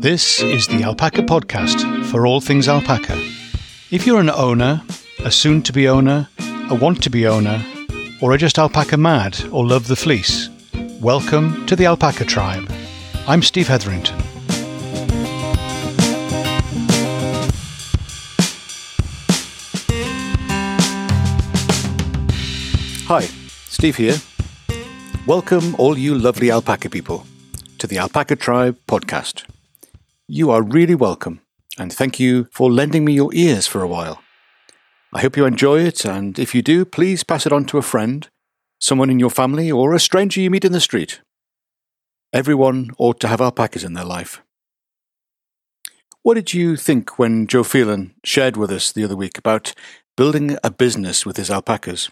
This is the Alpaca Podcast for all things alpaca. If you're an owner, a soon to be owner, a want to be owner, or are just alpaca mad or love the fleece, welcome to the Alpaca Tribe. I'm Steve Hetherington. Hi, Steve here. Welcome, all you lovely alpaca people, to the Alpaca Tribe podcast. You are really welcome, and thank you for lending me your ears for a while. I hope you enjoy it, and if you do, please pass it on to a friend, someone in your family, or a stranger you meet in the street. Everyone ought to have alpacas in their life. What did you think when Joe Phelan shared with us the other week about building a business with his alpacas?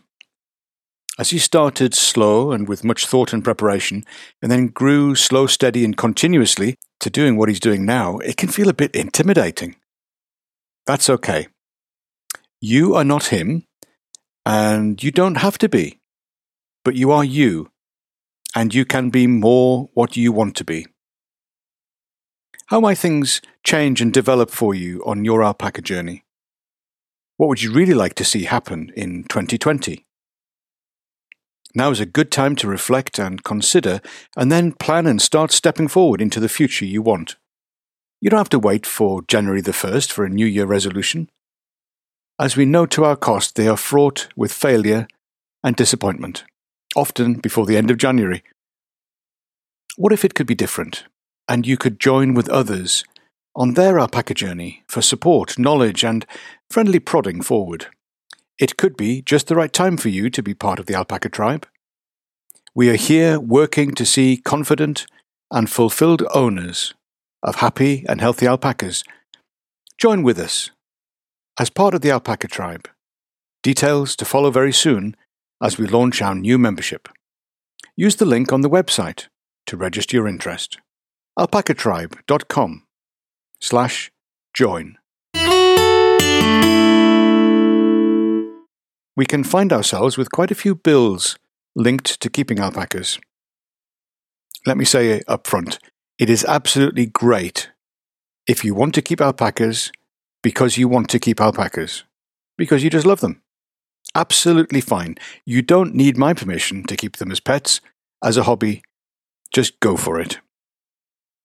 As he started slow and with much thought and preparation, and then grew slow, steady, and continuously to doing what he's doing now, it can feel a bit intimidating. That's okay. You are not him, and you don't have to be, but you are you, and you can be more what you want to be. How might things change and develop for you on your alpaca journey? What would you really like to see happen in 2020? Now is a good time to reflect and consider, and then plan and start stepping forward into the future you want. You don't have to wait for January the 1st for a New Year resolution. As we know to our cost, they are fraught with failure and disappointment, often before the end of January. What if it could be different, and you could join with others on their alpaca journey for support, knowledge, and friendly prodding forward? It could be just the right time for you to be part of the alpaca tribe. We are here working to see confident and fulfilled owners of happy and healthy alpacas. Join with us as part of the alpaca tribe. Details to follow very soon as we launch our new membership. Use the link on the website to register your interest. alpacatribe.com slash join. We can find ourselves with quite a few bills linked to keeping alpacas. Let me say up front, it is absolutely great if you want to keep alpacas because you want to keep alpacas, because you just love them. Absolutely fine. You don't need my permission to keep them as pets, as a hobby. Just go for it.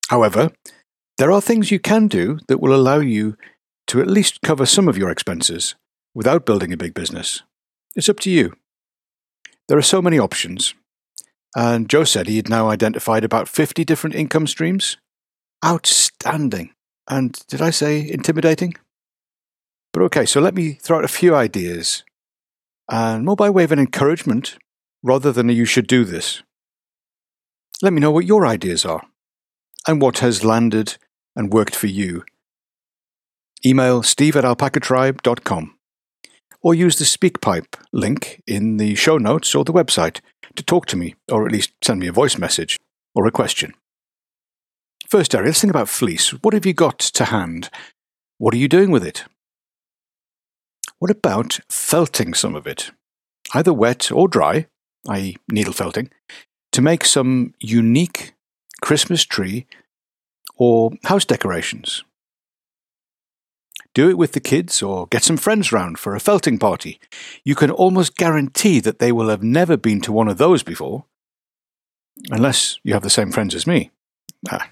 However, there are things you can do that will allow you to at least cover some of your expenses without building a big business. It's up to you. There are so many options. And Joe said he had now identified about 50 different income streams. Outstanding. And did I say intimidating? But okay, so let me throw out a few ideas, and more by way of an encouragement rather than a you should do this. Let me know what your ideas are and what has landed and worked for you. Email steve at alpacatribe.com or use the SpeakPipe link in the show notes or the website to talk to me, or at least send me a voice message or a question. First area, let's think about fleece. What have you got to hand? What are you doing with it? What about felting some of it, either wet or dry, i.e., needle felting, to make some unique Christmas tree or house decorations? Do it with the kids or get some friends round for a felting party. You can almost guarantee that they will have never been to one of those before. Unless you have the same friends as me. Ah,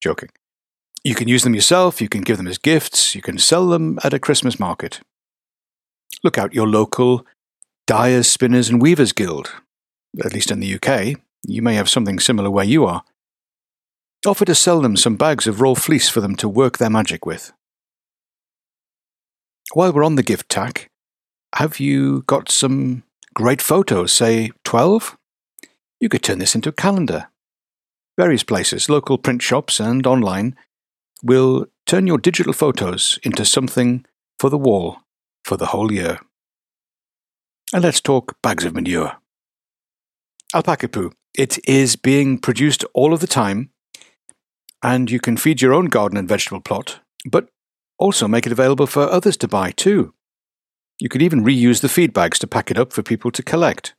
joking. You can use them yourself, you can give them as gifts, you can sell them at a Christmas market. Look out your local Dyers, Spinners, and Weavers Guild. At least in the UK, you may have something similar where you are. Offer to sell them some bags of raw fleece for them to work their magic with. While we're on the gift tack, have you got some great photos, say 12? You could turn this into a calendar. Various places, local print shops and online, will turn your digital photos into something for the wall for the whole year. And let's talk bags of manure. Alpaca poo. It is being produced all of the time, and you can feed your own garden and vegetable plot, but also make it available for others to buy too. You could even reuse the feed bags to pack it up for people to collect.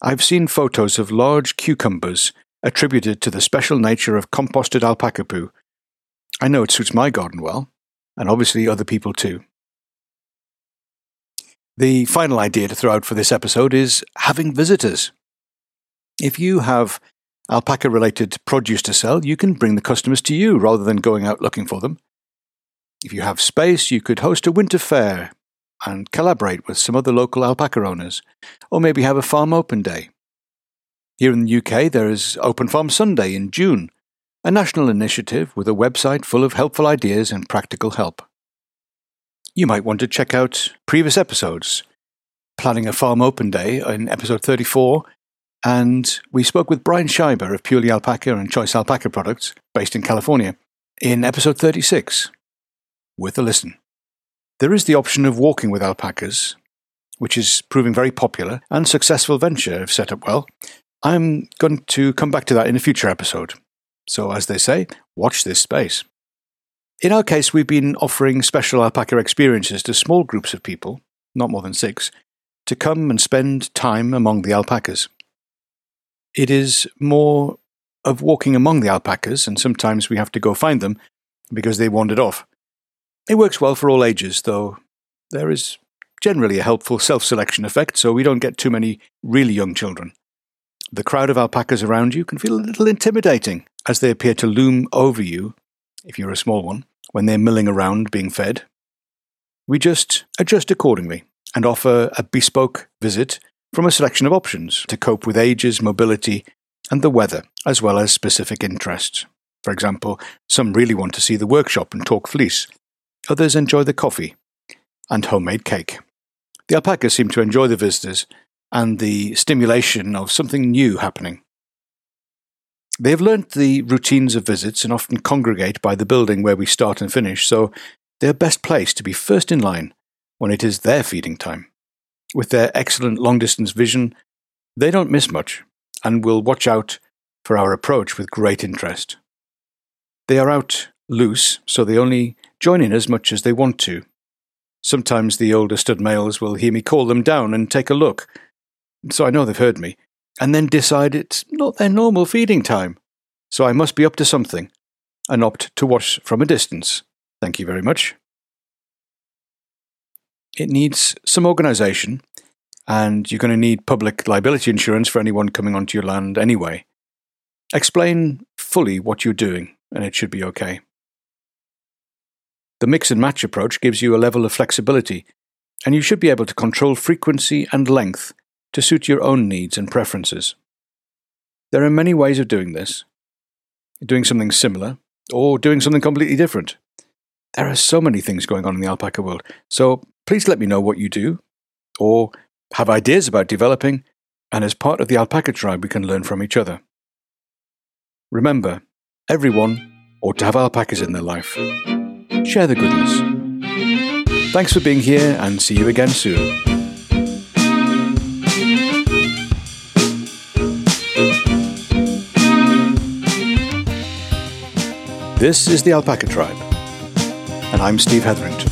I've seen photos of large cucumbers attributed to the special nature of composted alpaca poo I know it suits my garden well, and obviously other people too. The final idea to throw out for this episode is having visitors. If you have alpaca related produce to sell, you can bring the customers to you rather than going out looking for them. If you have space, you could host a winter fair and collaborate with some other local alpaca owners, or maybe have a farm open day. Here in the UK, there is Open Farm Sunday in June, a national initiative with a website full of helpful ideas and practical help. You might want to check out previous episodes. Planning a Farm Open Day in episode 34, and we spoke with Brian Scheiber of Purely Alpaca and Choice Alpaca Products, based in California, in episode 36. Worth a listen. There is the option of walking with alpacas, which is proving very popular and successful venture if set up well. I'm going to come back to that in a future episode. So, as they say, watch this space. In our case, we've been offering special alpaca experiences to small groups of people, not more than six, to come and spend time among the alpacas. It is more of walking among the alpacas, and sometimes we have to go find them because they wandered off. It works well for all ages, though there is generally a helpful self selection effect, so we don't get too many really young children. The crowd of alpacas around you can feel a little intimidating as they appear to loom over you, if you're a small one, when they're milling around being fed. We just adjust accordingly and offer a bespoke visit from a selection of options to cope with ages, mobility, and the weather, as well as specific interests. For example, some really want to see the workshop and talk fleece, Others enjoy the coffee and homemade cake. The alpacas seem to enjoy the visitors and the stimulation of something new happening. They have learnt the routines of visits and often congregate by the building where we start and finish, so they are best placed to be first in line when it is their feeding time. With their excellent long distance vision, they don't miss much and will watch out for our approach with great interest. They are out loose, so they only join in as much as they want to. Sometimes the older stud males will hear me call them down and take a look, so I know they've heard me, and then decide it's not their normal feeding time, so I must be up to something, and opt to watch from a distance. Thank you very much. It needs some organisation, and you're going to need public liability insurance for anyone coming onto your land anyway. Explain fully what you're doing, and it should be okay. The mix and match approach gives you a level of flexibility, and you should be able to control frequency and length to suit your own needs and preferences. There are many ways of doing this doing something similar, or doing something completely different. There are so many things going on in the alpaca world, so please let me know what you do, or have ideas about developing, and as part of the alpaca tribe, we can learn from each other. Remember, everyone ought to have alpacas in their life share the goodness. Thanks for being here and see you again soon. This is the Alpaca Tribe, and I'm Steve Hetherington.